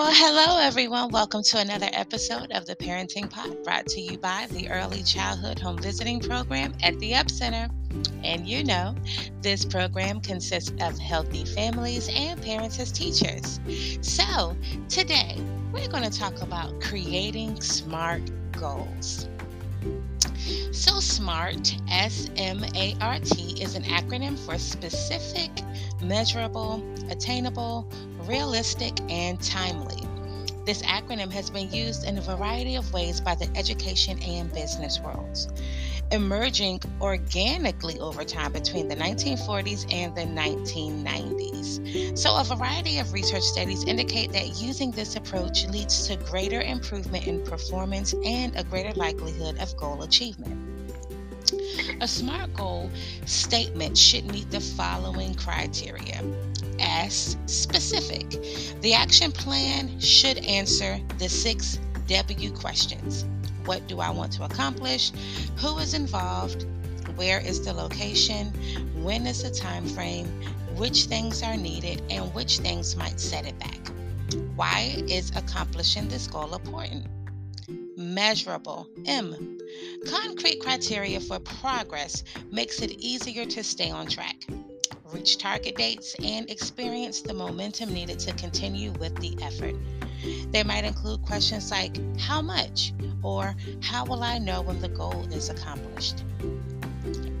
Well, hello, everyone. Welcome to another episode of the Parenting Pod brought to you by the Early Childhood Home Visiting Program at the Up Center. And you know, this program consists of healthy families and parents as teachers. So, today we're going to talk about creating smart goals. So, SMART, S M A R T, is an acronym for specific, measurable, attainable, realistic, and timely. This acronym has been used in a variety of ways by the education and business worlds, emerging organically over time between the 1940s and the 1990s. So, a variety of research studies indicate that using this approach leads to greater improvement in performance and a greater likelihood of goal achievement. A SMART goal statement should meet the following criteria S. Specific. The action plan should answer the six W questions What do I want to accomplish? Who is involved? Where is the location? When is the time frame? Which things are needed and which things might set it back? Why is accomplishing this goal important? Measurable. M. Concrete criteria for progress makes it easier to stay on track, reach target dates, and experience the momentum needed to continue with the effort. They might include questions like how much or how will I know when the goal is accomplished?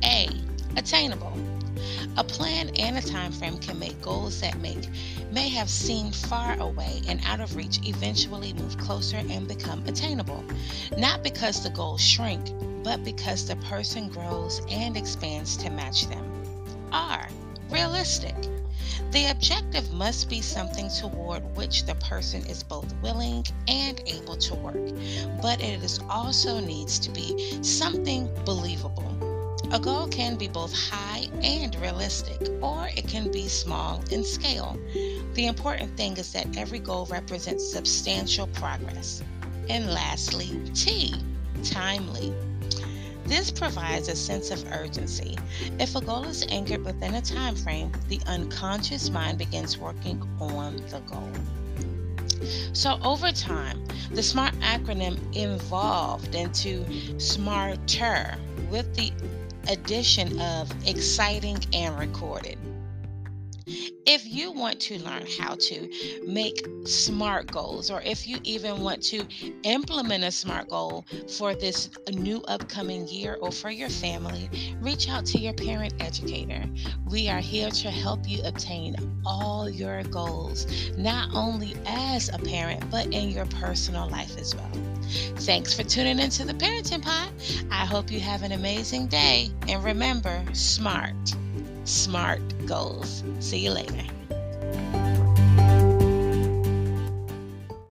A. Attainable. A plan and a time frame can make goals that make may have seemed far away and out of reach eventually move closer and become attainable. Not because the goals shrink, but because the person grows and expands to match them. R. Realistic. The objective must be something toward which the person is both willing and able to work, but it is also needs to be something believable. A goal can be both high and realistic, or it can be small in scale. The important thing is that every goal represents substantial progress. And lastly, T, timely. This provides a sense of urgency. If a goal is anchored within a time frame, the unconscious mind begins working on the goal. So, over time, the SMART acronym evolved into SMARTER with the addition of exciting and recorded. If you want to learn how to make SMART goals, or if you even want to implement a SMART goal for this new upcoming year or for your family, reach out to your parent educator. We are here to help you obtain all your goals, not only as a parent, but in your personal life as well. Thanks for tuning into the Parenting Pod. I hope you have an amazing day. And remember, SMART. SMART goals. See you later.